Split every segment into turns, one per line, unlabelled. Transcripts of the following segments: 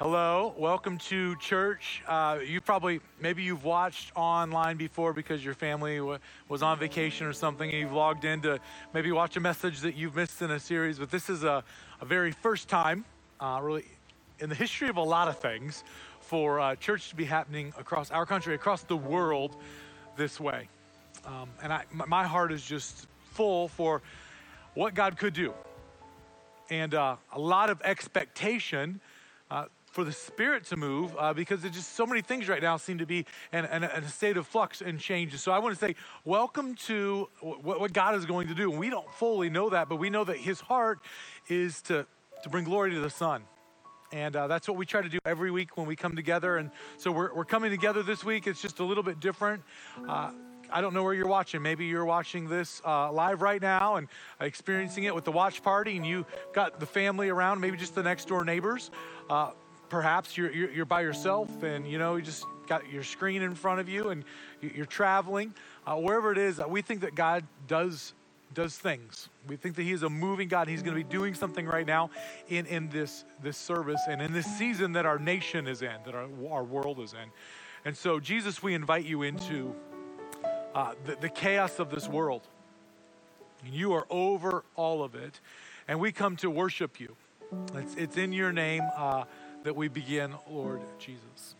Hello, welcome to church. Uh, you probably, maybe you've watched online before because your family w- was on vacation or something, and you've logged in to maybe watch a message that you've missed in a series. But this is a, a very first time, uh, really, in the history of a lot of things, for uh, church to be happening across our country, across the world, this way. Um, and I, my heart is just full for what God could do, and uh, a lot of expectation for the Spirit to move uh, because there's just so many things right now seem to be in, in, a, in a state of flux and changes. So I want to say, welcome to what, what God is going to do. And we don't fully know that, but we know that His heart is to, to bring glory to the Son. And uh, that's what we try to do every week when we come together. And so we're, we're coming together this week. It's just a little bit different. Uh, I don't know where you're watching. Maybe you're watching this uh, live right now and experiencing it with the watch party, and you got the family around, maybe just the next door neighbors. Uh, perhaps you're, you're, you're, by yourself and you know you just got your screen in front of you and you're traveling. Uh, wherever it is, uh, we think that God does does things. We think that He is a moving God. He's going to be doing something right now in, in this, this service and in this season that our nation is in, that our, our world is in. And so, Jesus, we invite you into uh, the, the chaos of this world. And you are over all of it. And we come to worship you. It's, it's in your name uh, that we begin, Lord Jesus.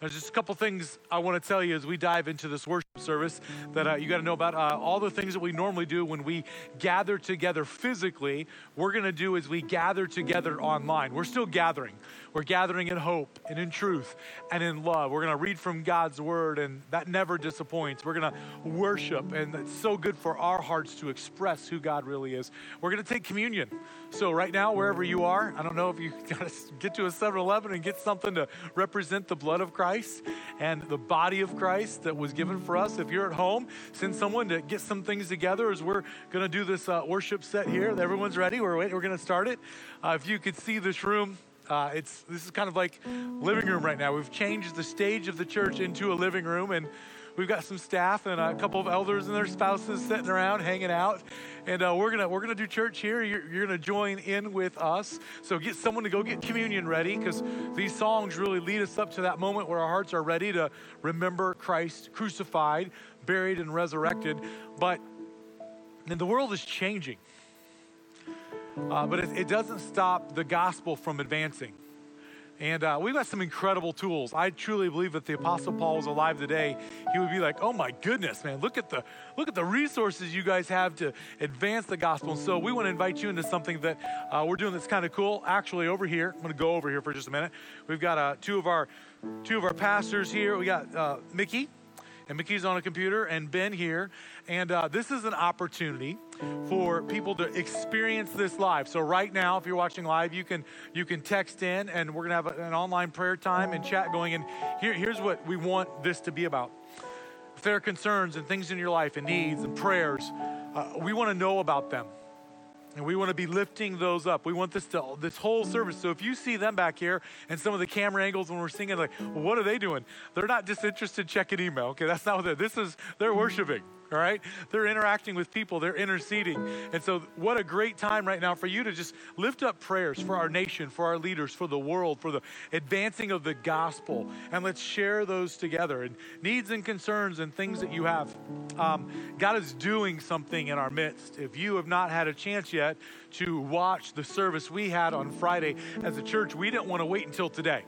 There's just a couple things I want to tell you as we dive into this worship service that uh, you got to know about. Uh, all the things that we normally do when we gather together physically, we're going to do as we gather together online. We're still gathering. We're gathering in hope and in truth and in love. We're going to read from God's word, and that never disappoints. We're going to worship, and it's so good for our hearts to express who God really is. We're going to take communion. So, right now, wherever you are, I don't know if you got to get to a 7 Eleven and get something to represent the blood of Christ and the body of Christ that was given for us. If you're at home, send someone to get some things together as we're going to do this uh, worship set here. Everyone's ready. We're, waiting. we're going to start it. Uh, if you could see this room, uh, it's this is kind of like living room right now. We've changed the stage of the church into a living room, and we've got some staff and a couple of elders and their spouses sitting around hanging out. And uh, we're gonna we're gonna do church here. You're, you're gonna join in with us. So get someone to go get communion ready because these songs really lead us up to that moment where our hearts are ready to remember Christ crucified, buried, and resurrected. But and the world is changing. Uh, but it, it, doesn't stop the gospel from advancing. And uh, we've got some incredible tools. I truly believe that the Apostle Paul was alive today, he would be like, "Oh my goodness, man! Look at the look at the resources you guys have to advance the gospel." And so we want to invite you into something that uh, we're doing that's kind of cool. Actually, over here, I'm going to go over here for just a minute. We've got uh, two of our two of our pastors here. We got uh, Mickey and Mickey's on a computer, and Ben here. And uh, this is an opportunity for people to experience this live. So right now, if you're watching live, you can you can text in, and we're gonna have an online prayer time and chat going. And here, here's what we want this to be about. If there are concerns and things in your life and needs and prayers, uh, we want to know about them. And we want to be lifting those up. We want this to this whole service. So if you see them back here and some of the camera angles when we're singing, like, well, what are they doing? They're not just interested checking email. Okay, that's not what they're. This is they're worshiping all right? They're interacting with people, they're interceding. And so, what a great time right now for you to just lift up prayers for our nation, for our leaders, for the world, for the advancing of the gospel. And let's share those together and needs and concerns and things that you have. Um, God is doing something in our midst. If you have not had a chance yet to watch the service we had on Friday as a church, we didn't want to wait until today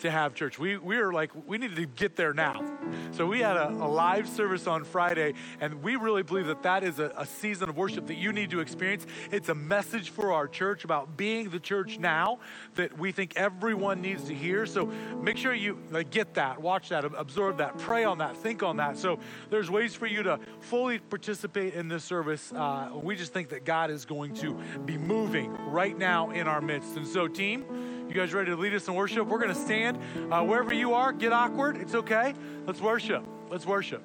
to have church. We, we were like, we needed to get there now. So we had a, a live service on Friday, and we really believe that that is a, a season of worship that you need to experience. It's a message for our church about being the church now that we think everyone needs to hear. So make sure you like, get that, watch that, absorb that, pray on that, think on that. So there's ways for you to fully participate in this service. Uh, we just think that God is going to be moving right now in our midst. And so, team, you guys ready to lead us in worship? We're going to stand uh, wherever you are. Get awkward. It's okay. Let's worship. Let's worship.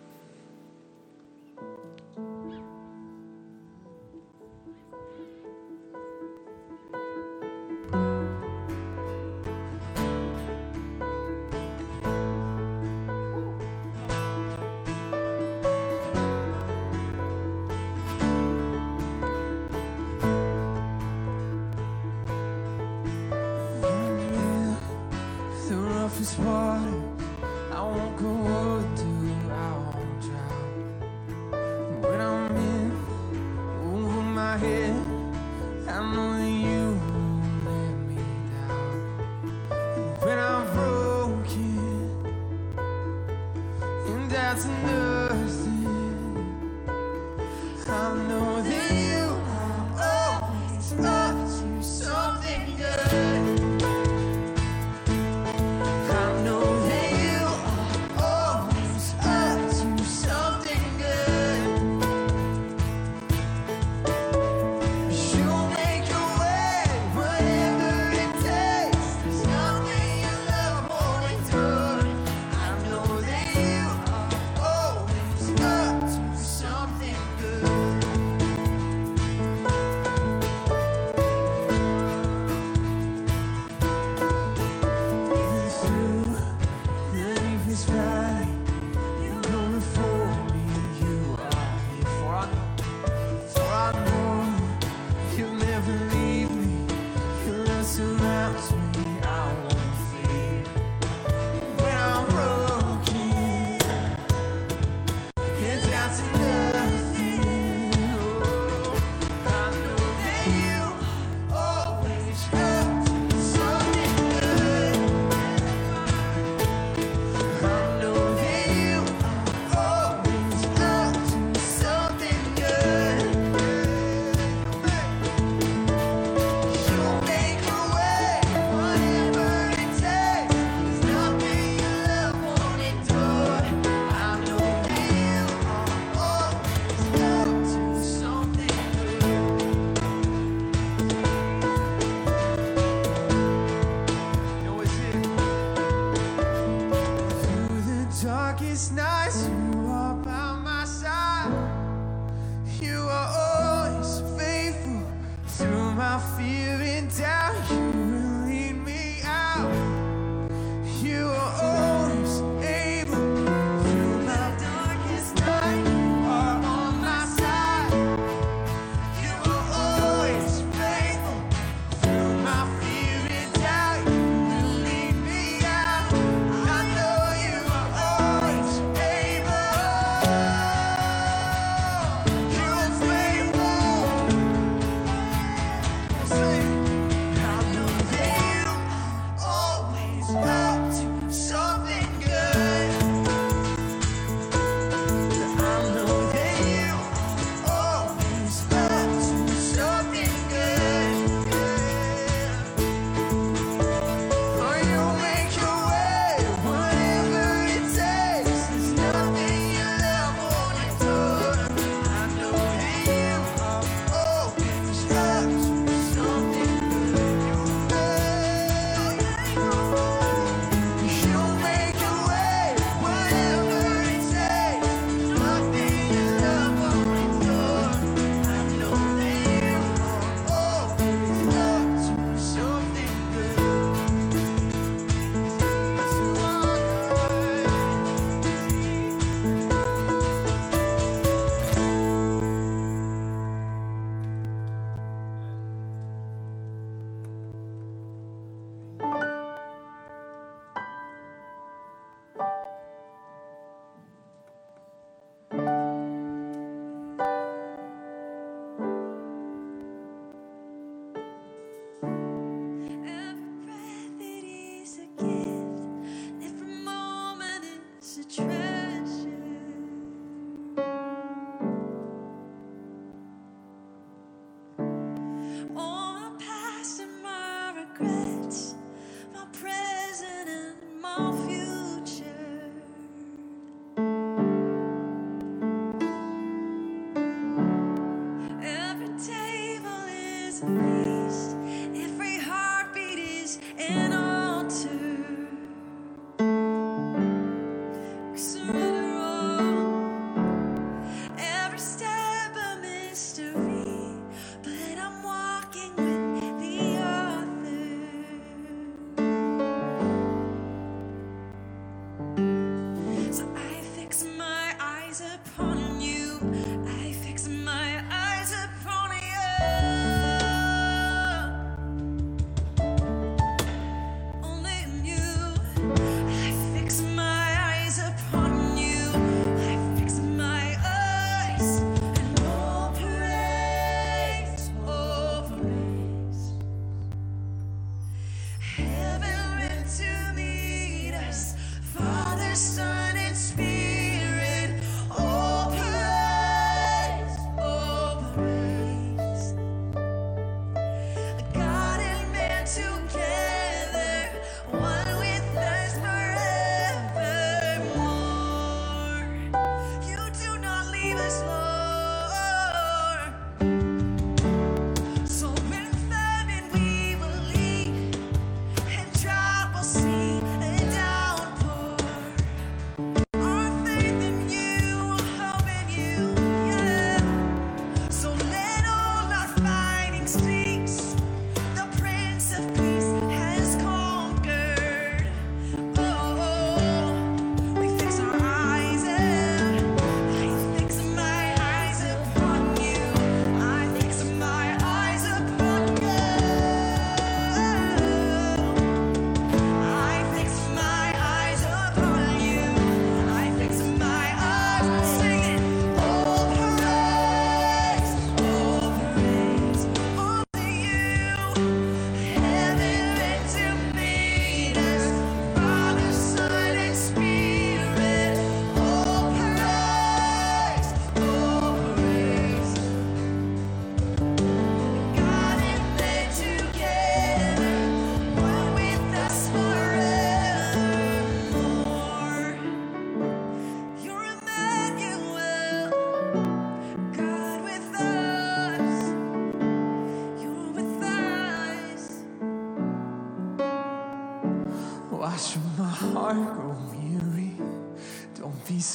That's nothing.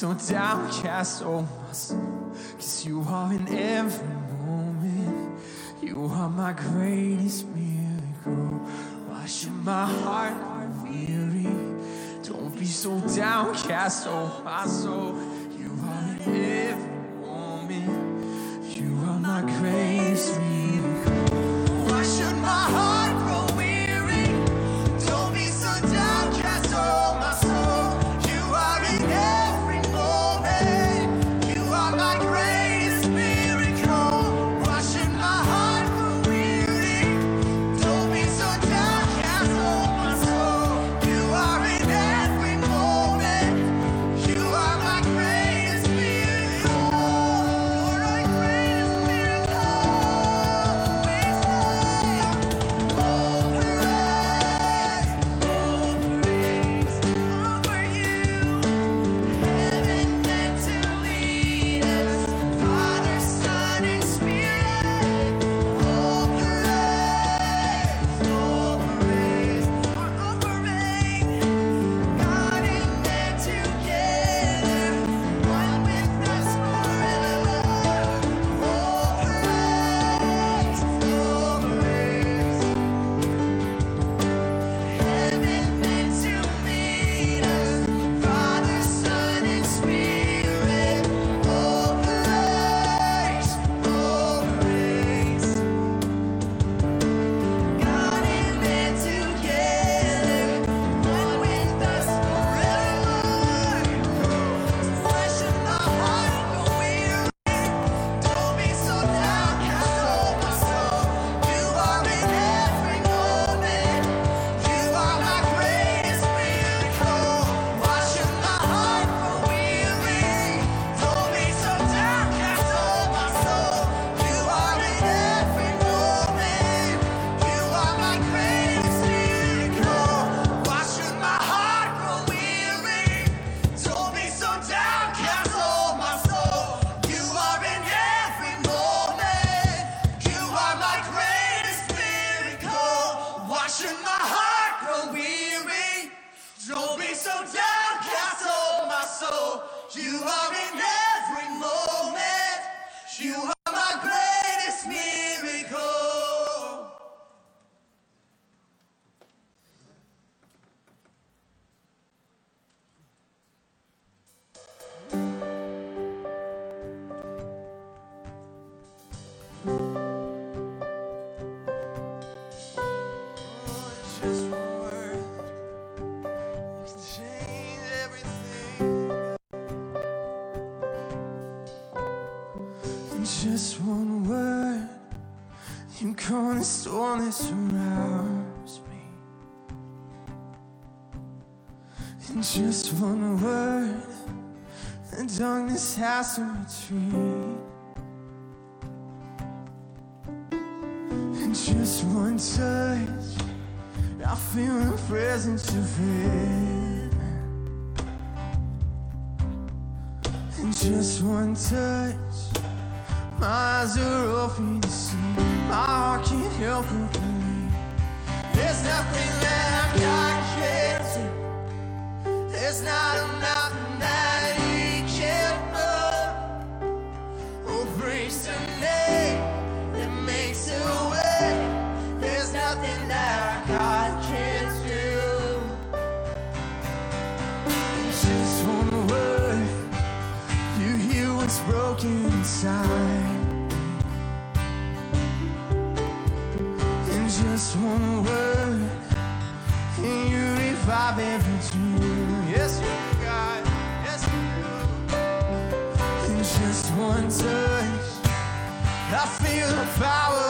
so
downcast, oh my soul, cause you are in every moment. You are my greatest miracle. Why should my heart be weary? Don't be so downcast, oh my soul. Just one word, and darkness has to retreat. And just one touch, I feel the presence of Him. And just one touch, my eyes are open to see. My heart can't help but believe. There's nothing that I got. There's not a mountain that he can't move. Oh, praise the name that makes a way. There's nothing that God can't do. In just one word, you heal what's broken inside. Just one word, and you revive every dream. I feel the power.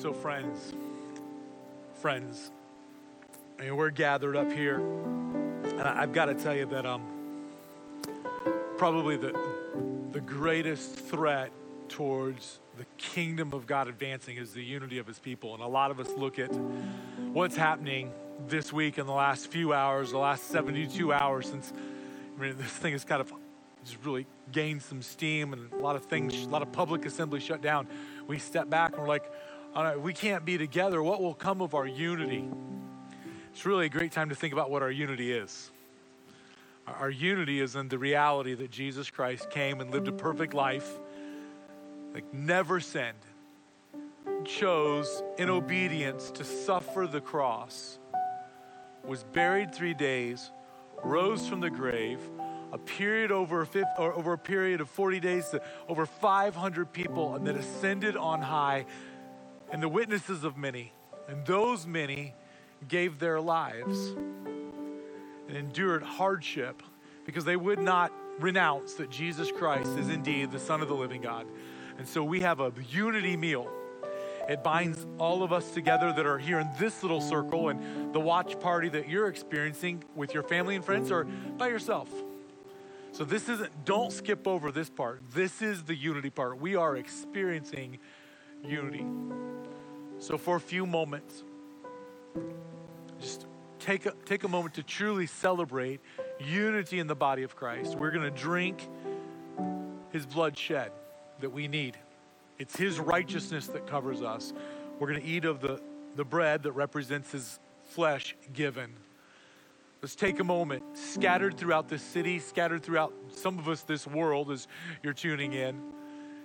So, friends, friends, I mean, we're gathered up here, and I- I've got to tell you that um, probably the the greatest threat towards the kingdom of God advancing is the unity of His people, and a lot of us look at what's happening this week in the last few hours, the last 72 hours since I mean, this thing has kind of just really gained some steam and a lot of things, a lot of public assembly shut down. We step back and we're like, right, we can't be together. What will come of our unity? It's really a great time to think about what our unity is. Our- Our unity is in the reality that Jesus Christ came and lived a perfect life, like never sinned, chose in obedience to suffer the cross, was buried three days, rose from the grave, a period over a fif- or over a period of 40 days to over 500 people, and then ascended on high, and the witnesses of many, and those many gave their lives and endured hardship because they would not renounce that Jesus Christ is indeed the Son of the living God. And so we have a unity meal. It binds all of us together that are here in this little circle and the watch party that you're experiencing with your family and friends or by yourself. So this isn't, don't skip over this part. This is the unity part. We are experiencing unity. So for a few moments, just take a, take a moment to truly celebrate unity in the body of Christ. We're going to drink his blood shed that we need. It's his righteousness that covers us. We're going to eat of the, the bread that represents his flesh given. Let's take a moment, scattered throughout this city, scattered throughout some of us this world as you're tuning in,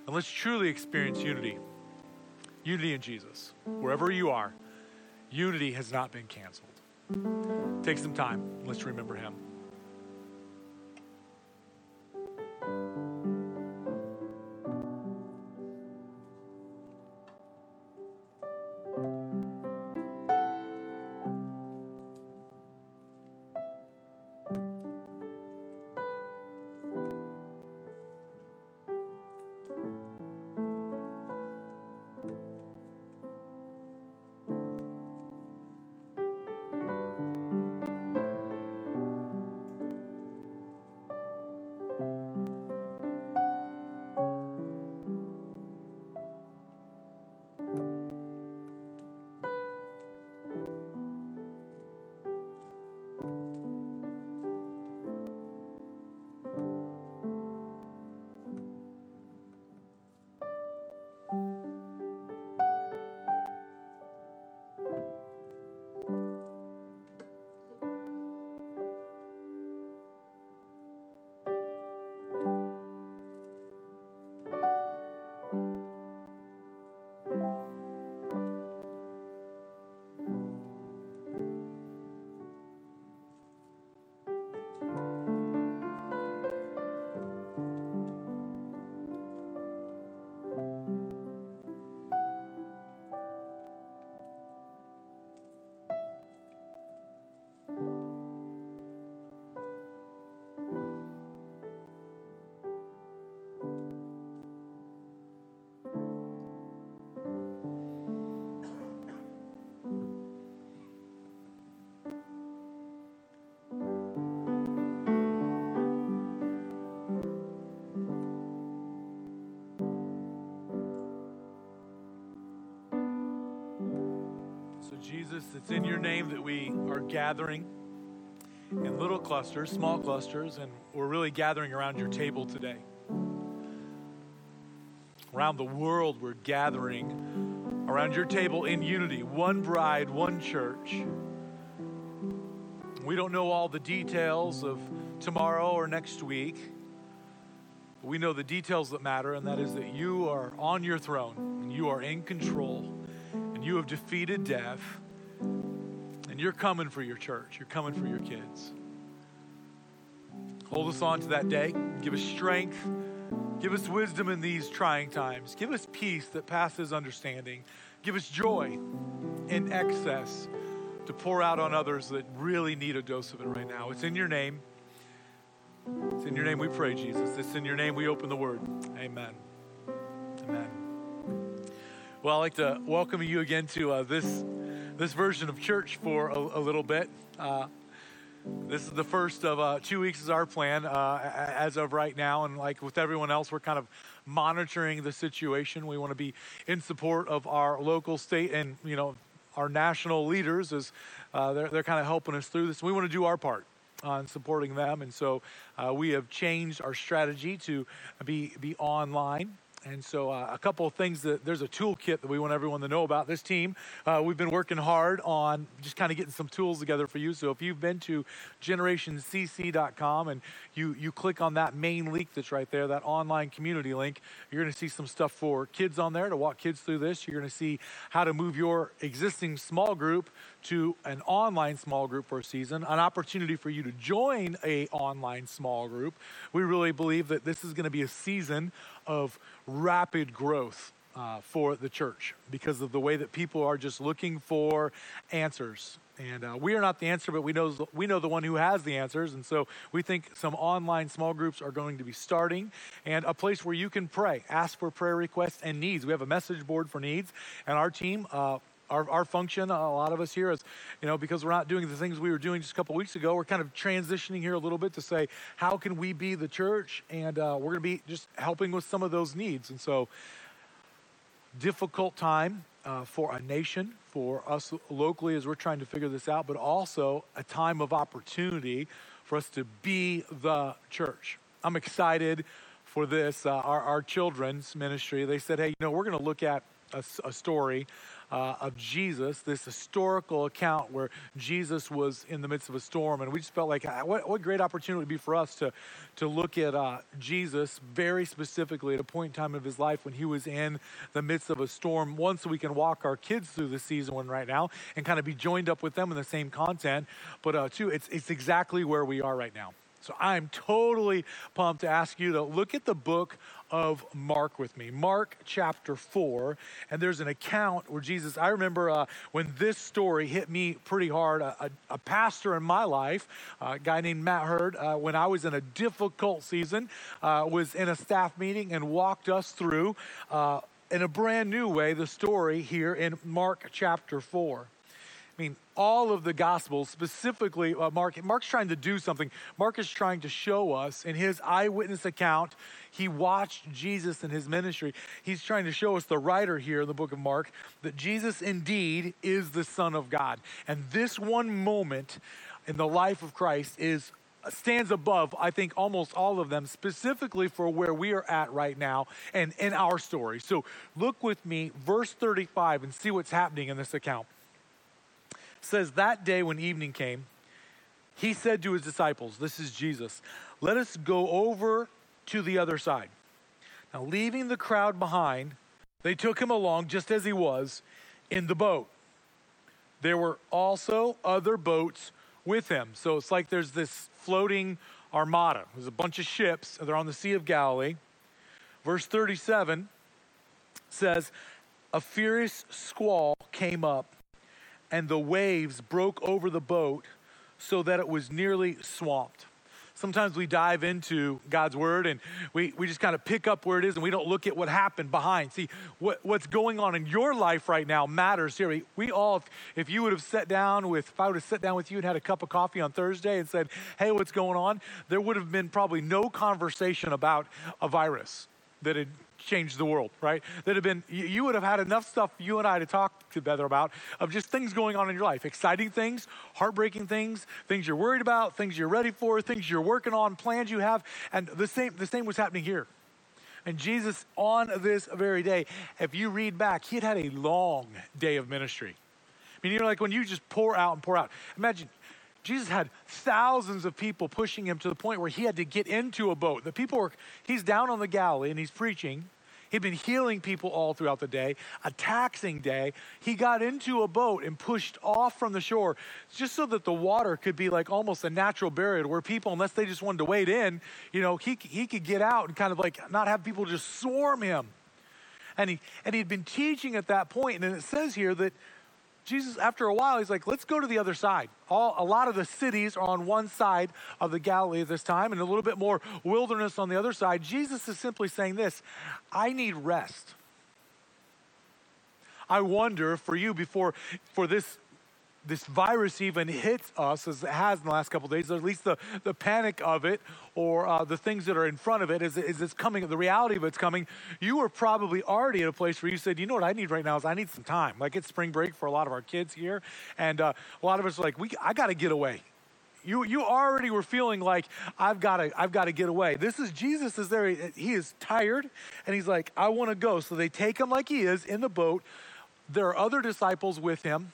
and let's truly experience unity. Unity in Jesus. Wherever you are, unity has not been canceled. Take some time. Let's remember him. Jesus, it's in your name that we are gathering in little clusters, small clusters, and we're really gathering around your table today. Around the world, we're gathering around your table in unity, one bride, one church. We don't know all the details of tomorrow or next week. But we know the details that matter, and that is that you are on your throne, and you are in control, and you have defeated death, and you're coming for your church, you're coming for your kids. Hold us on to that day. Give us strength. Give us wisdom in these trying times. Give us peace that passes understanding. Give us joy in excess to pour out on others that really need a dose of it right now. It's in your name. It's in your name we pray, Jesus. It's in your name we open the word. Amen. Amen. Well, I'd like to welcome you again to uh, this, this version of church for a, a little bit. Uh, this is the first of uh, two weeks is our plan uh, as of right now. And like with everyone else we're kind of monitoring the situation. We want to be in support of our local state and you know our national leaders as uh, they're, they're kind of helping us through this. We want to do our part on supporting them. And so uh, we have changed our strategy to be be online and so, uh, a couple of things that there's a toolkit that we want everyone to know about. This team, uh, we've been working hard on just kind of getting some tools together for you. So, if you've been to generationcc.com and you, you click on that main link that's right there, that online community link, you're going to see some stuff for kids on there to walk kids through this. You're going to see how to move your existing small group to an online small group for a season, an opportunity for you to join a online small group. We really believe that this is going to be a season of rapid growth uh, for the church because of the way that people are just looking for answers. And uh, we are not the answer, but we know, we know the one who has the answers. And so we think some online small groups are going to be starting and a place where you can pray, ask for prayer requests and needs. We have a message board for needs, and our team, uh, our, our function, a lot of us here is, you know, because we're not doing the things we were doing just a couple weeks ago, we're kind of transitioning here a little bit to say, how can we be the church? And uh, we're going to be just helping with some of those needs. And so, difficult time uh, for a nation, for us locally as we're trying to figure this out, but also a time of opportunity for us to be the church. I'm excited for this. Uh, our, our children's ministry, they said, hey, you know, we're going to look at a, a story uh, of Jesus, this historical account where Jesus was in the midst of a storm. And we just felt like, ah, what, what great opportunity it would be for us to, to look at uh, Jesus very specifically at a point in time of his life when he was in the midst of a storm. One, so we can walk our kids through the season one right now and kind of be joined up with them in the same content. But uh, two, it's, it's exactly where we are right now. So I'm totally pumped to ask you to look at the book of Mark with me. Mark chapter 4. And there's an account where Jesus, I remember uh, when this story hit me pretty hard. A, a, a pastor in my life, uh, a guy named Matt Hurd, uh, when I was in a difficult season, uh, was in a staff meeting and walked us through uh, in a brand new way the story here in Mark chapter 4. I mean, all of the Gospels, specifically uh, Mark, Mark's trying to do something. Mark is trying to show us in his eyewitness account, he watched Jesus in his ministry. He's trying to show us, the writer here in the book of Mark, that Jesus indeed is the Son of God. And this one moment in the life of Christ is stands above, I think, almost all of them, specifically for where we are at right now and in our story. So look with me, verse 35, and see what's happening in this account says that day when evening came, he said to his disciples, This is Jesus, let us go over to the other side. Now, leaving the crowd behind, they took him along just as he was in the boat. There were also other boats with him. So it's like there's this floating armada. There's a bunch of ships, they're on the Sea of Galilee. Verse 37 says, A furious squall came up and the waves broke over the boat so that it was nearly swamped. Sometimes we dive into God's word and we, we just kind of pick up where it is and we don't look at what happened behind. See, what, what's going on in your life right now matters here. We, we all, if, if you would have sat down with, if I would have sat down with you and had a cup of coffee on Thursday and said, hey, what's going on? There would have been probably no conversation about a virus that had changed the world, right? That have been, you, would have had enough stuff you and I to talk together about of just things going on in your life exciting things, heartbreaking things, things you're worried about, things you're ready for, things you're working on, plans you have. And the same, the same was happening here. And Jesus, on this very day, if you read back, he had had a long day of ministry. I mean, you know, like when you just pour out and pour out. Imagine Jesus had thousands of people pushing him to the point where he had to get into a boat. The people were, he's down on the Galilee and he's preaching. He'd been healing people all throughout the day, a taxing day. He got into a boat and pushed off from the shore just so that the water could be like almost a natural barrier where people, unless they just wanted to wade in, you know, he, he could get out and kind of like not have people just swarm him. And, he, and he'd been teaching at that point, and it says here that Jesus, after a while, he's like, let's go to the other side. All, a lot of the cities are on one side of the Galilee at this time, and a little bit more wilderness on the other side. Jesus is simply saying this I need rest. I wonder for you before for this this virus even hits us as it has in the last couple days, at least the, the panic of it or uh, the things that are in front of it, is, as it's coming, the reality of it's coming, you were probably already at a place where you said, you know what I need right now is I need some time. Like it's spring break for a lot of our kids here. And uh, a lot of us are like, we, I got to get away. You, you already were feeling like I've got to I've got to get away. This is Jesus is there. He is tired, and he's like, I want to go. So they take him like he is in the boat. There are other disciples with him.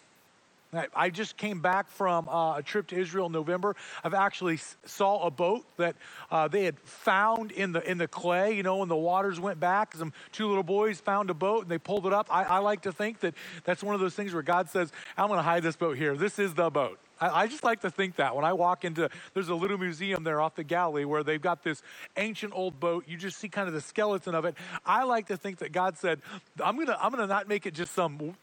I just came back from uh, a trip to Israel in November. I've actually saw a boat that uh, they had found in the in the clay. You know, when the waters went back, some two little boys found a boat and they pulled it up. I, I like to think that that's one of those things where God says, "I'm going to hide this boat here. This is the boat." I, just like to think that when I walk into there's a little museum there off the Galilee where they've got this ancient old boat. You just see kind of the skeleton of it. I like to think that God said, "I'm gonna I'm gonna not make it just some."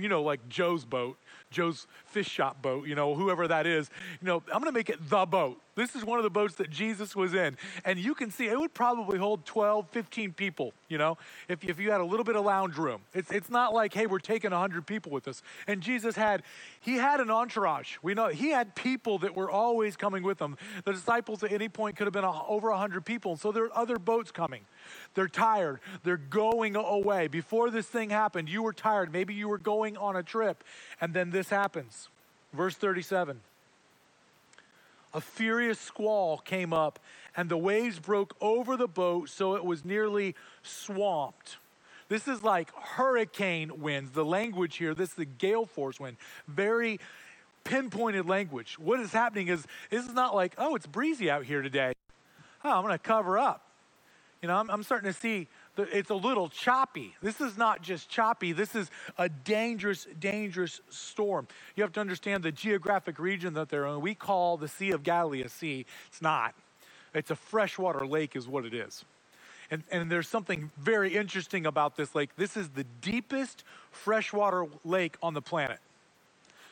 You know, like Joe's boat Joe's fish shop boat, you know, whoever that is. You know, I'm going to make it the boat. This is one of the boats that Jesus was in. And you can see it would probably hold 12, 15 people, you know, if, if you had a little bit of lounge room. It's, it's not like, hey, we're taking 100 people with us. And Jesus had, he had an entourage. We know he had people that were always coming with him. The disciples at any point could have been over 100 people. And so there are other boats coming. They're tired. They're going away. Before this thing happened, you were tired. Maybe you were going on a trip. And then this happens. Verse 37 a furious squall came up, and the waves broke over the boat so it was nearly swamped. This is like hurricane winds. The language here, this is the gale force wind. Very pinpointed language. What is happening is this is not like, oh, it's breezy out here today. Oh, I'm going to cover up. You know, I'm, I'm starting to see it's a little choppy. This is not just choppy, this is a dangerous, dangerous storm. You have to understand the geographic region that they're in. We call the Sea of Galilee a sea. It's not, it's a freshwater lake, is what it is. And, and there's something very interesting about this lake. This is the deepest freshwater lake on the planet.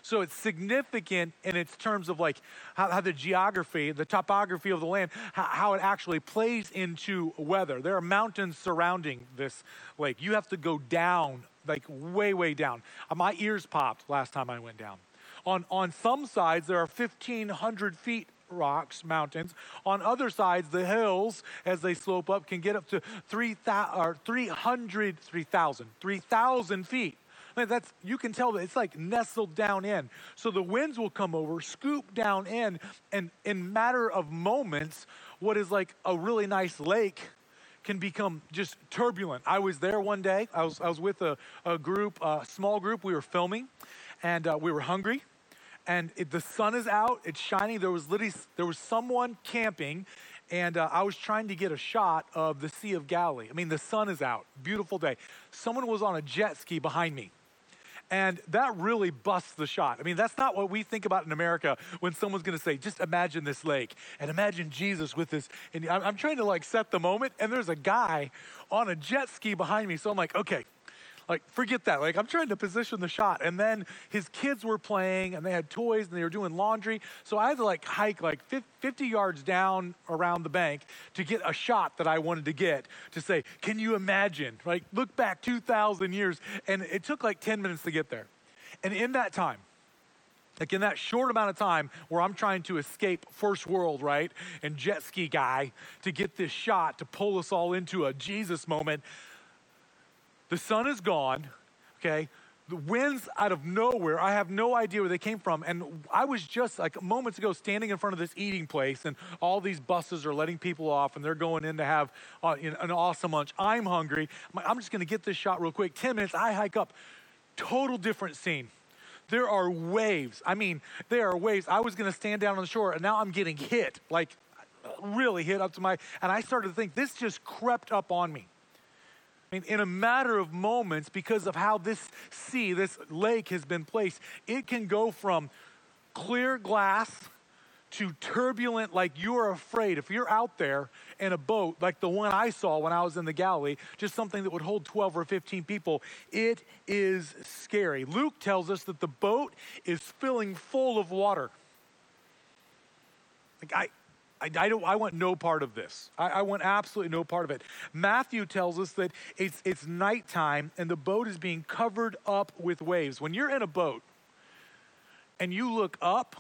So it's significant in its terms of like how, how the geography, the topography of the land, how, how, it actually plays into weather. There are mountains surrounding this lake. You have to go down, like way, way down. Uh, my ears popped last time I went down. On, on some sides, there are 1,500 feet rocks, mountains. On other sides, the hills, as they slope up, can get up to 3,000, or 300, 3,000, 3,000 feet. I mean, that's you can tell that it's like nestled down in. So the winds will come over, scoop down in, and in matter of moments, what is like a really nice lake can become just turbulent. I was there one day. I was I was with a, a group, a small group. We were filming, and uh, we were hungry. And it, the sun is out. It's shining. There was literally there was someone camping and uh, I was trying to get a shot of the Sea of Galilee. I mean, the sun is out, beautiful day. Someone was on a jet ski behind me. And that really busts the shot. I mean, that's not what we think about in America when someone's going to say, just imagine this lake and imagine Jesus with this. And I'm trying to like set the moment, and there's a guy on a jet ski behind me. So I'm like, okay, like, forget that. Like, I'm trying to position the shot. And then his kids were playing and they had toys and they were doing laundry. So I had to like hike like 50 yards down around the bank to get a shot that I wanted to get to say, can you imagine? Like, look back 2,000 years. And it took like 10 minutes to get there. And in that time, like in that short amount of time where I'm trying to escape first world, right? And jet ski guy to get this shot to pull us all into a Jesus moment, The sun is gone, okay? The winds out of nowhere. I have no idea where they came from. And I was just like moments ago standing in front of this eating place, and all these buses are letting people off, and they're going in to have uh, an awesome lunch. I'm hungry. I'm just going to get this shot real quick. 10 minutes, I hike up. Total different scene. There are waves. I mean, there are waves. I was going to stand down on the shore, and now I'm getting hit, like really hit up to my, and I started to think this just crept up on me. In a matter of moments, because of how this sea, this lake has been placed, it can go from clear glass to turbulent, like you're afraid. If you're out there in a boat, like the one I saw when I was in the Galilee, just something that would hold 12 or 15 people, it is scary. Luke tells us that the boat is filling full of water. Like, I, I, I, don't, I want no part of this. I, I, want absolutely no part of it. Matthew tells us that it's, it's nighttime and the boat is being covered up with waves. When you're in a boat and you look up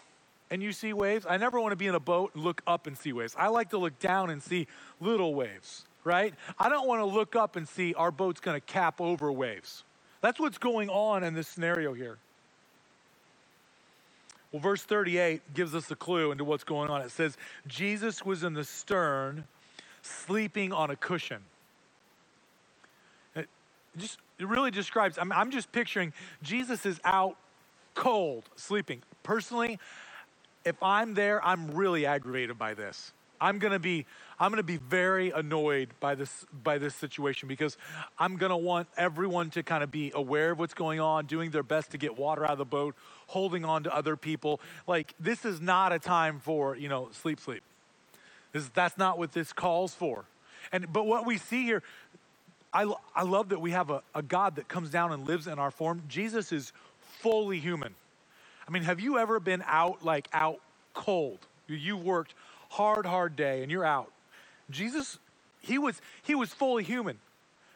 and you see waves, I never want to be in a boat and look up and see waves. I like to look down and see little waves, right? I don't want to look up and see our boat's going to cap over waves. That's what's going on in this scenario here. Well, verse 38 gives us a clue into what's going on. It says, Jesus was in the stern, sleeping on a cushion. It just it really describes, I'm, I'm just picturing Jesus is out cold, sleeping. Personally, if I'm there, I'm really aggravated by this. I'm gonna be I'm gonna be very annoyed by this by this situation because I'm gonna want everyone to kind of be aware of what's going on, doing their best to get water out of the boat, holding on to other people. Like this is not a time for you know sleep sleep. This, that's not what this calls for. And but what we see here, I I love that we have a, a God that comes down and lives in our form. Jesus is fully human. I mean, have you ever been out like out cold? You worked hard, hard day, and you're out. Jesus, he was he was fully human.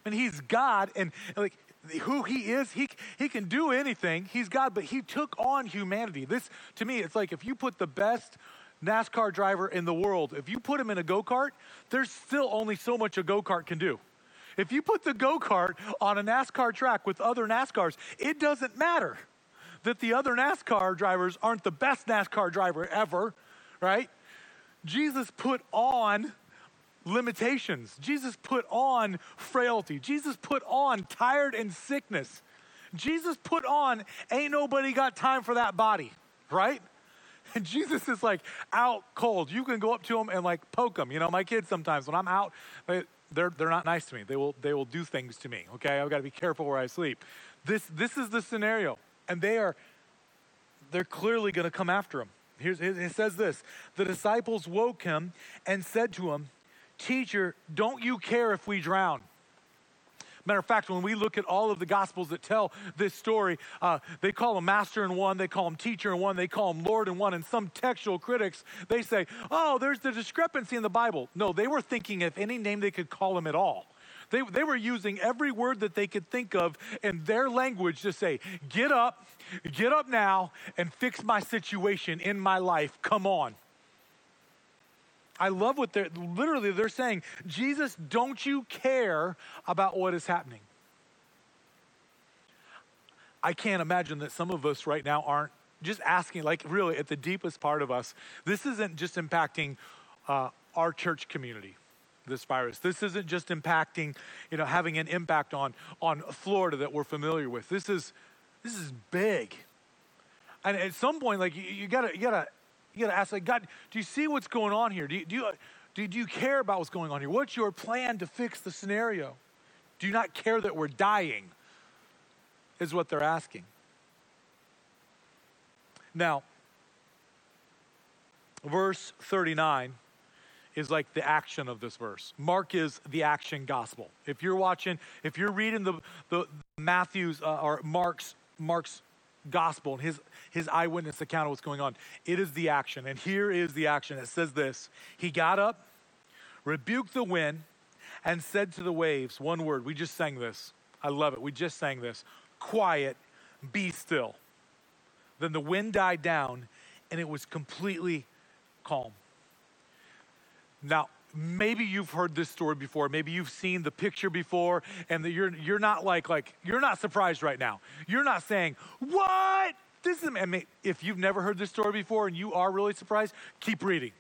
I mean, he's God, and like who he is, he he can do anything. He's God, but he took on humanity. This to me, it's like if you put the best NASCAR driver in the world, if you put him in a go-kart, there's still only so much a go-kart can do. If you put the go-kart on a NASCAR track with other NASCARs, it doesn't matter that the other NASCAR drivers aren't the best NASCAR driver ever, right? Jesus put on limitations. Jesus put on frailty. Jesus put on tired and sickness. Jesus put on, ain't nobody got time for that body, right? And Jesus is like out cold. You can go up to him and like poke him. You know, my kids sometimes when I'm out, they, they're, they're not nice to me. They will, they will do things to me, okay? I've got to be careful where I sleep. This, this is the scenario. And they are, they're clearly going to come after him. Here's, it says this The disciples woke him and said to him, Teacher, don't you care if we drown? Matter of fact, when we look at all of the gospels that tell this story, uh, they call him master in one, they call him teacher in one, they call him Lord in one, and some textual critics, they say, oh, there's the discrepancy in the Bible. No, they were thinking of any name they could call him at all. They, they were using every word that they could think of in their language to say, Get up, get up now, and fix my situation in my life. Come on. I love what they're literally they're saying, Jesus, don't you care about what is happening? I can't imagine that some of us right now aren't just asking, like, really, at the deepest part of us, this isn't just impacting uh, our church community this virus. This isn't just impacting, you know, having an impact on, on Florida that we're familiar with. This is, this is big. And at some point, like, you, you gotta, you gotta, you gotta ask, like, God, do you see what's going on here? Do you, do you, do, do you care about what's going on here? What's your plan to fix the scenario? Do you not care that we're dying? Is what they're asking. Now, verse 39 is like the action of this verse. Mark is the action gospel. If you're watching, if you're reading the, the Matthew's uh, or Mark's Mark's gospel and his his eyewitness account of what's going on, it is the action. And here is the action. It says this: He got up, rebuked the wind, and said to the waves, one word. We just sang this. I love it. We just sang this. Quiet, be still. Then the wind died down, and it was completely calm. Now, maybe you've heard this story before. Maybe you've seen the picture before and you're you're not like like you're not surprised right now. You're not saying what? This is I mean, if you've never heard this story before and you are really surprised keep reading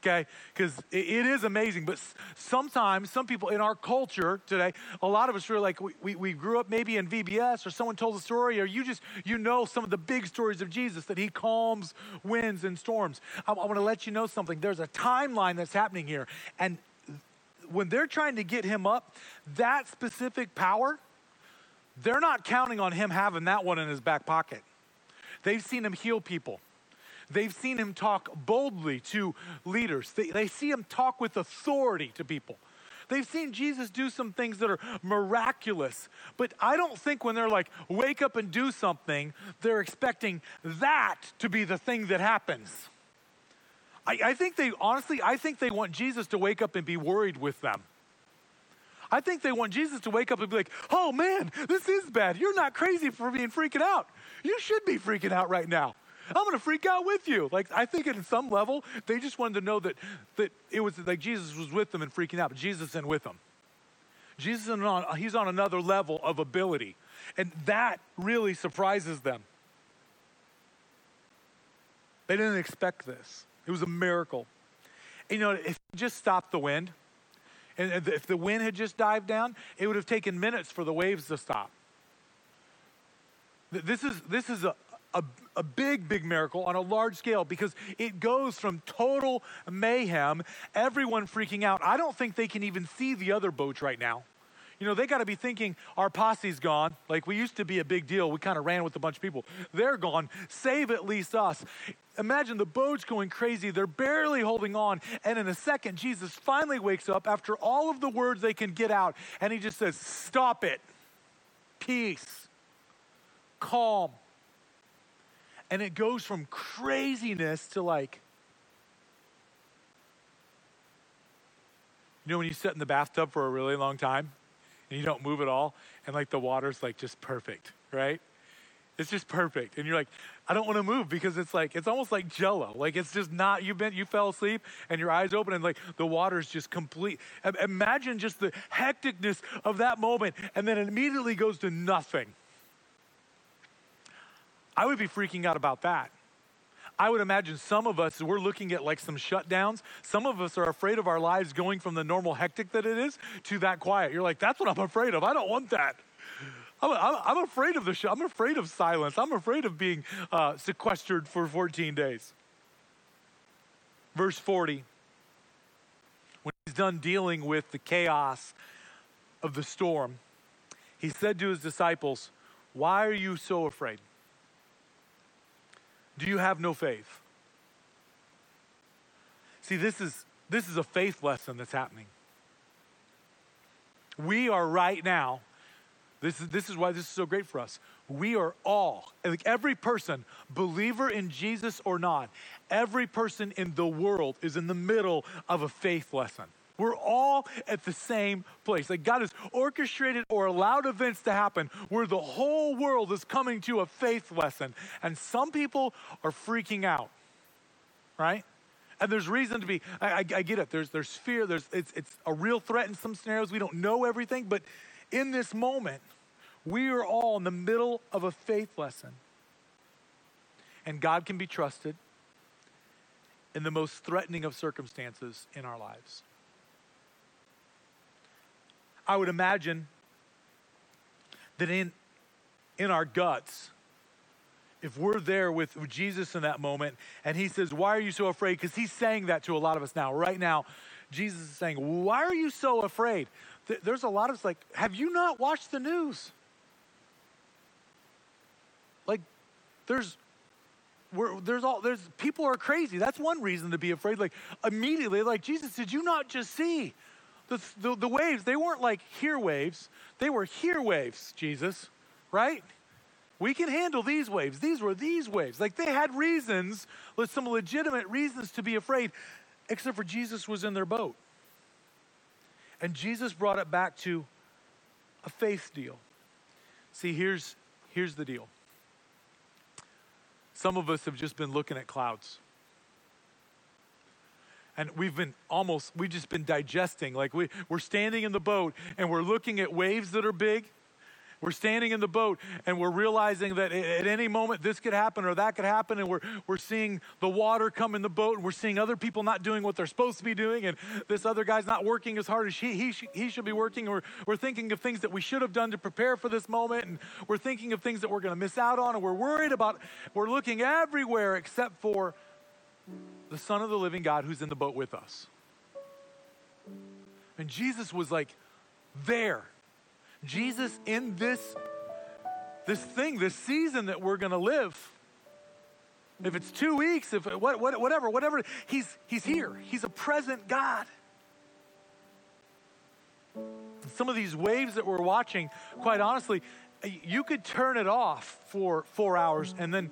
okay? Because it, is amazing. But sometimes, some people in our culture today, a lot of us are like, we, we, we grew up maybe in VBS or someone told a story, or you just, you know some of the big stories of Jesus that he calms winds and storms. I, I want to let you know something. There's a timeline that's happening here. And when they're trying to get him up, that specific power, they're not counting on him having that one in his back pocket. They've seen him heal people. They've seen him talk boldly to leaders. They, they see him talk with authority to people. They've seen Jesus do some things that are miraculous. But I don't think when they're like, wake up and do something, they're expecting that to be the thing that happens. I, I think they, honestly, I think they want Jesus to wake up and be worried with them. I think they want Jesus to wake up and be like, oh man, this is bad. You're not crazy for being freaking out. You should be freaking out right now. I'm going to freak out with you. Like, I think at some level, they just wanted to know that, that it was like Jesus was with them and freaking out, but Jesus isn't with them. Jesus is on, he's on another level of ability. And that really surprises them. They didn't expect this. It was a miracle. You know, if you just stopped the wind, and if the wind had just dived down, it would have taken minutes for the waves to stop. This is, this is a, a, a, big, big miracle on a large scale because it goes from total mayhem, everyone freaking out. I don't think they can even see the other boats right now. You know, they got to be thinking our posse's gone. Like we used to be a big deal. We kind of ran with a bunch of people. They're gone. Save at least us. Imagine the boat's going crazy. They're barely holding on. And in a second, Jesus finally wakes up after all of the words they can get out. And he just says, Stop it. Peace. Calm and it goes from craziness to like, you know, when you sit in the bathtub for a really long time and you don't move at all, and like the water's like just perfect, right? It's just perfect. And you're like, I don't want to move because it's like, it's almost like jello. Like it's just not, you've been, you fell asleep and your eyes open and like the water's just complete. Imagine just the hecticness of that moment and then it immediately goes to nothing. I would be freaking out about that. I would imagine some of us, we're looking at like some shutdowns. Some of us are afraid of our lives going from the normal hectic that it is to that quiet. You're like, that's what I'm afraid of. I don't want that. I'm, I'm, afraid of the show. I'm afraid of silence. I'm afraid of being uh, sequestered for 14 days. Verse 40, when he's done dealing with the chaos of the storm, he said to his disciples, Why are you so afraid? Do you have no faith? See, this is, this is a faith lesson that's happening. We are right now, this is, this is why this is so great for us. We are all, like every person, believer in Jesus or not, every person in the world is in the middle of a faith lesson. We're all at the same place. Like God has orchestrated or allowed events to happen where the whole world is coming to a faith lesson. And some people are freaking out, right? And there's reason to be, I, I, I get it. There's, there's fear. There's, it's, it's a real threat in some scenarios. We don't know everything. But in this moment, we are all in the middle of a faith lesson. And God can be trusted in the most threatening of circumstances in our lives. I would imagine that in, in our guts, if we're there with Jesus in that moment and he says, Why are you so afraid? Because he's saying that to a lot of us now. Right now, Jesus is saying, Why are you so afraid? There's a lot of us like, Have you not watched the news? Like, there's we're, there's all there's people are crazy. That's one reason to be afraid. Like immediately, like Jesus, did you not just see? The, the, the waves, they weren't like here waves, they were here waves, Jesus, right? We can handle these waves. These were these waves. Like they had reasons, some legitimate reasons to be afraid, except for Jesus was in their boat. And Jesus brought it back to a faith deal. See, here's, here's the deal. Some of us have just been looking at clouds. And we've been almost we've just been digesting like we, we're standing in the boat and we're looking at waves that are big we're standing in the boat and we're realizing that at any moment this could happen or that could happen. And we're, we're seeing the water come in the boat and we're seeing other people not doing what they're supposed to be doing. And this other guy's not working as hard as he, he, he should be working. We're, we're thinking of things that we should have done to prepare for this moment. And we're thinking of things that we're going to miss out on. And we're worried about, we're looking everywhere except for the Son of the living God who's in the boat with us. And Jesus was like there Jesus in this, this thing, this season that we're going to live. If it's two weeks, if what, what, whatever, whatever, he's, he's here. He's a present God. Some of these waves that we're watching, quite honestly, you could turn it off for four hours and then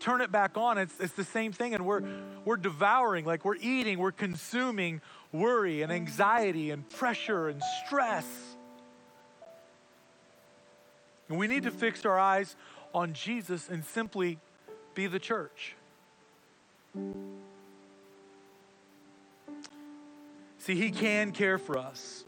turn it back on. It's, it's the same thing. And we're, we're devouring, like we're eating, we're consuming worry and anxiety and pressure and stress. And we need to fix our eyes on Jesus and simply be the church. See, He can care for us.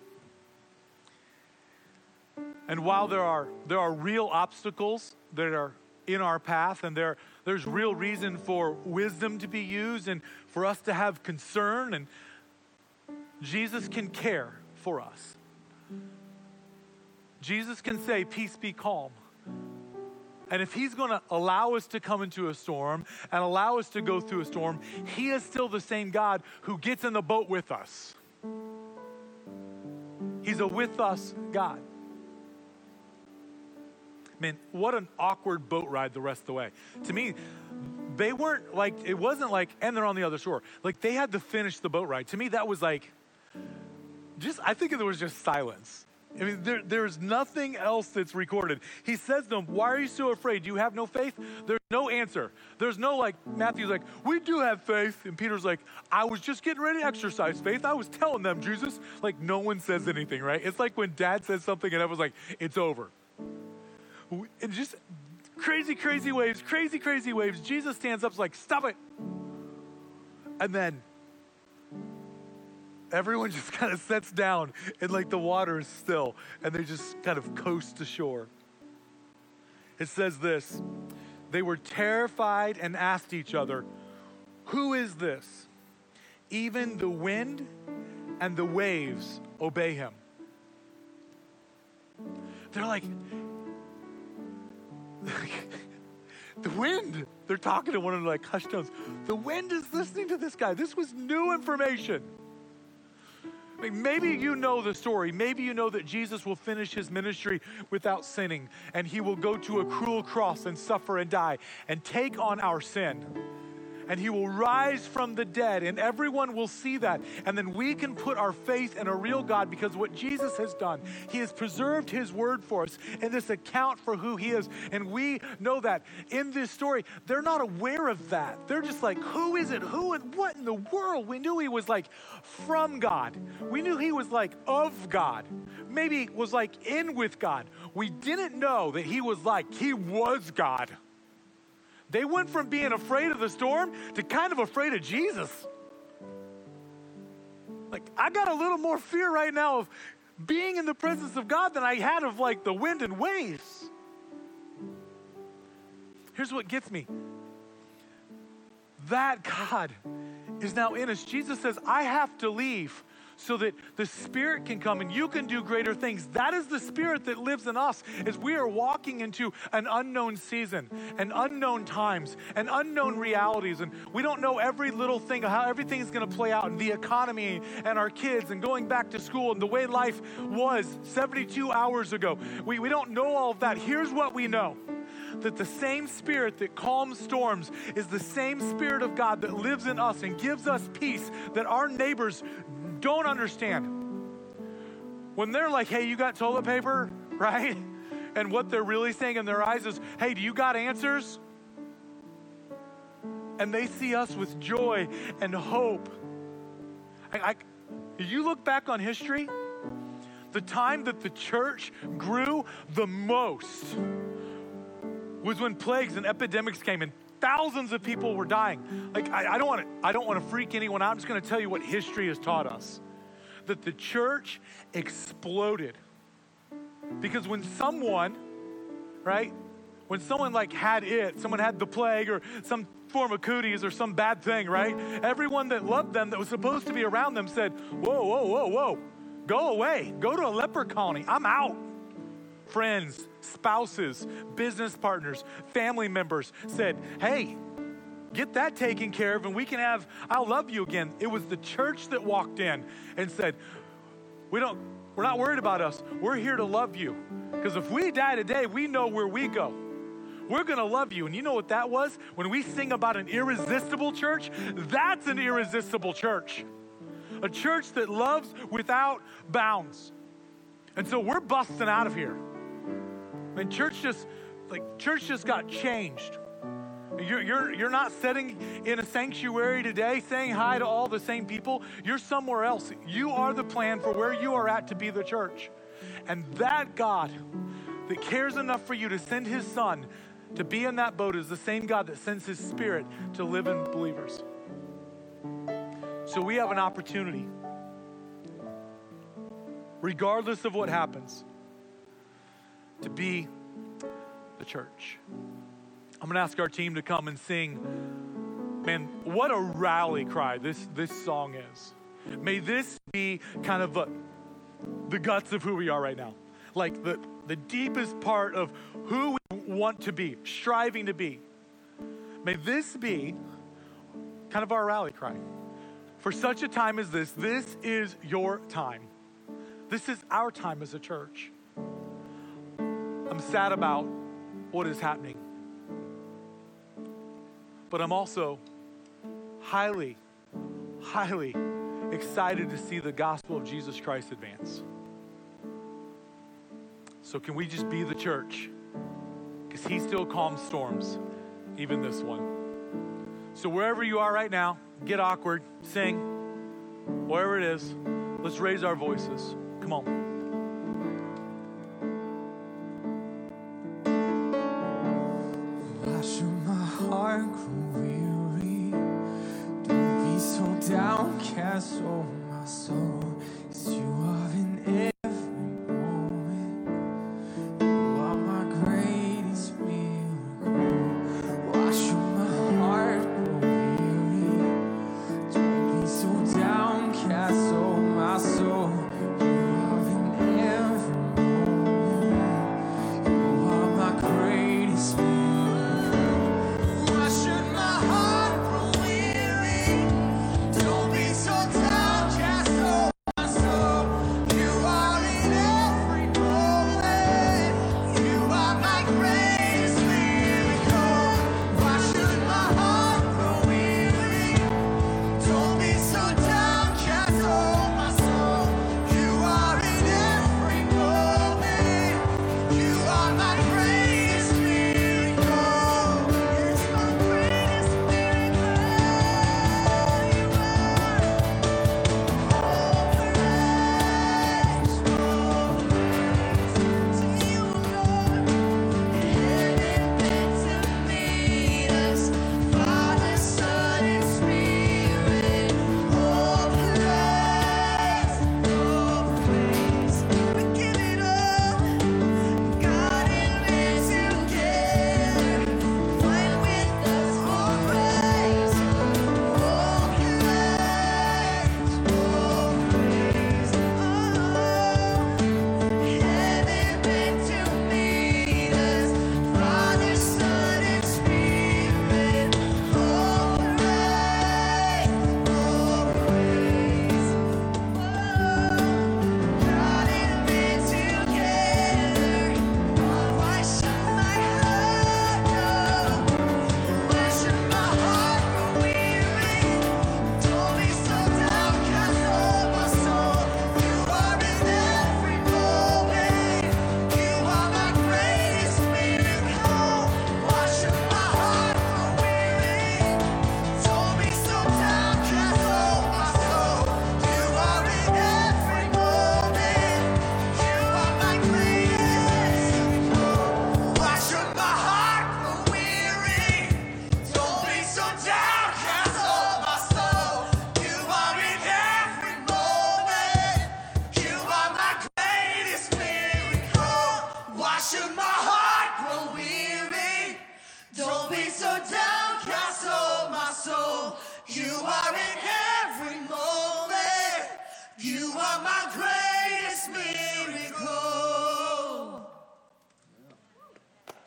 And while there are, there are real obstacles that are in our path, and there, there's real reason for wisdom to be used and for us to have concern, and Jesus can care for us. Jesus can say, Peace be calm. And if he's going to allow us to come into a storm and allow us to go through a storm, he is still the same God who gets in the boat with us. He's a with us God. Man, what an awkward boat ride the rest of the way. To me, they weren't like, it wasn't like, and they're on the other shore. Like they had to finish the boat ride. To me, that was like, just, I think there was just silence. I mean, there, there's nothing else that's recorded. He says to them, Why are you so afraid? Do you have no faith? There's no answer. There's no like, Matthew's like, We do have faith. And Peter's like, I was just getting ready to exercise faith. I was telling them, Jesus. Like, no one says anything, right? It's like when dad says something and everyone's like, It's over. And just crazy, crazy waves, crazy, crazy waves. Jesus stands up, like, Stop it. And then everyone just kind of sets down and like the water is still and they just kind of coast to shore. It says this they were terrified and asked each other, Who is this? Even the wind and the waves obey him. They're like, the wind. They're talking to one another like hushed tones. The wind is listening to this guy. This was new information. Maybe you know the story. Maybe you know that Jesus will finish his ministry without sinning and he will go to a cruel cross and suffer and die and take on our sin and he will rise from the dead, and everyone will see that. And then we can put our faith in a real God because what Jesus has done, he has preserved his word for us in this account for who he is. And we know that in this story, they're not aware of that. They're just like, who is it? Who and what in the world? We knew he was like from God, we knew he was like of God, maybe was like in with God. We didn't know that he was like, he was God. They went from being afraid of the storm to kind of afraid of Jesus. Like, I got a little more fear right now of being in the presence of God than I had of like the wind and waves. Here's what gets me that God is now in us. Jesus says, I have to leave so that the Spirit can come and you can do greater things. That is the Spirit that lives in us as we are walking into an unknown season and unknown times and unknown realities. And we don't know every little thing, how everything is going to play out in the economy and our kids and going back to school and the way life was 72 hours ago. We, we don't know all of that. Here's what we know that the same spirit that calms storms is the same spirit of God that lives in us and gives us peace that our neighbors don't understand. When they're like, hey, you got toilet paper, right? And what they're really saying in their eyes is, hey, do you got answers? And they see us with joy and hope. I, I, you look back on history, the time that the church grew the most was when plagues and epidemics came and thousands of people were dying. Like I, I don't want to I don't want to freak anyone out. I'm just going to tell you what history has taught us. That the church exploded. Because when someone, right? When someone like had it, someone had the plague or some form of cooties or some bad thing, right? Everyone that loved them that was supposed to be around them said, Whoa, whoa, whoa, whoa, go away. Go to a leper colony. I'm out. Friends, spouses, business partners, family members said, Hey, get that taken care of and we can have, I'll love you again. It was the church that walked in and said, We don't, we're not worried about us. We're here to love you. Because if we die today, we know where we go. We're going to love you. And you know what that was? When we sing about an irresistible church, that's an irresistible church. A church that loves without bounds. And so we're busting out of here. And church just, like, church just got changed. You're, you're, you're not sitting in a sanctuary today saying hi to all the same people. You're somewhere else. You are the plan for where you are at to be the church. And that God that cares enough for you to send his son to be in that boat is the same God that sends his spirit to live in believers. So we have an opportunity, regardless of what happens, to be the church. I'm going to ask our team to come and sing. Man, what a rally cry this, this song is. May this be kind of a, the guts of who we are right now. Like the, the deepest part of who we want to be, striving to be. May this be kind of our rally cry. For such a time as this, this is your time. This is our time as a church. Sad about what is happening. But I'm also highly, highly excited to see the gospel of Jesus Christ advance. So, can we just be the church? Because He still calms storms, even this one. So, wherever you are right now, get awkward, sing, wherever it is, let's raise our voices. Come on.
Oh my soul.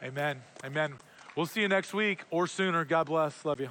Amen. Amen. We'll see you next week or sooner. God bless. Love you.